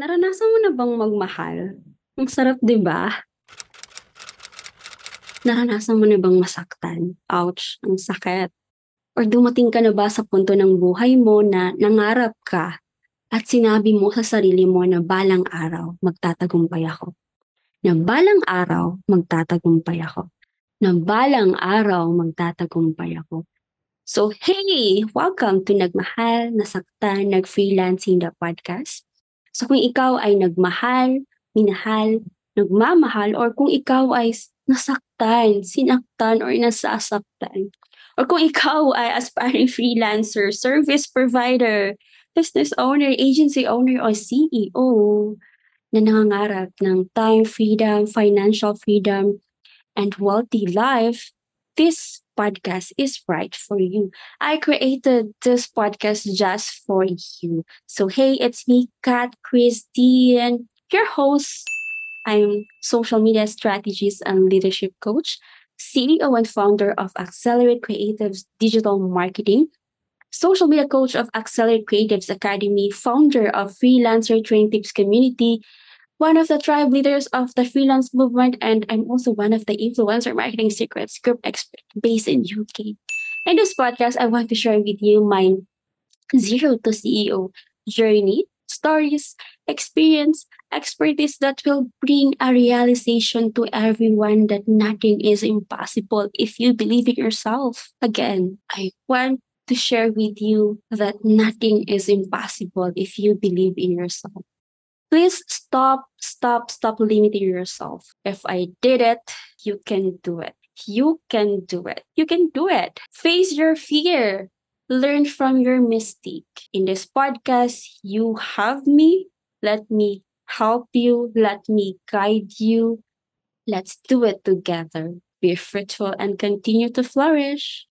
Naranasan mo na bang magmahal? Ang sarap, 'di ba? Naranasan mo na bang masaktan? Ouch, ang sakit. Or dumating ka na ba sa punto ng buhay mo na nangarap ka at sinabi mo sa sarili mo na balang araw magtatagumpay ako. Na balang araw magtatagumpay ako. Na balang araw magtatagumpay ako. So, hey! Welcome to Nagmahal, Nasaktan, Nag-Freelancing the Podcast. So kung ikaw ay nagmahal, minahal, nagmamahal, or kung ikaw ay nasaktan, sinaktan, or nasasaktan, or kung ikaw ay aspiring freelancer, service provider, business owner, agency owner, or CEO na nangangarap ng time freedom, financial freedom, and wealthy life, this podcast is right for you. I created this podcast just for you. So, hey, it's me, Katt Christine, your host. I'm social media strategist and leadership coach, CEO and founder of Accelerate Creatives Digital Marketing, social media coach of Accelerate Creatives Academy, founder of Freelancer Training Tips Community, one of the tribe leaders of the freelance movement, and I'm also one of the influencer marketing secrets group expert based in UK. In this podcast, I want to share with you my zero to CEO journey, stories, experience, expertise that will bring a realization to everyone that nothing is impossible if you believe in yourself. Again, I want to share with you that nothing is impossible if you believe in yourself please stop, stop, stop limiting yourself. If I did it, you can do it. You can do it. You can do it. Face your fear. Learn from your mistake. In this podcast, you have me. Let me help you. Let me guide you. Let's do it together. Be fruitful and continue to flourish.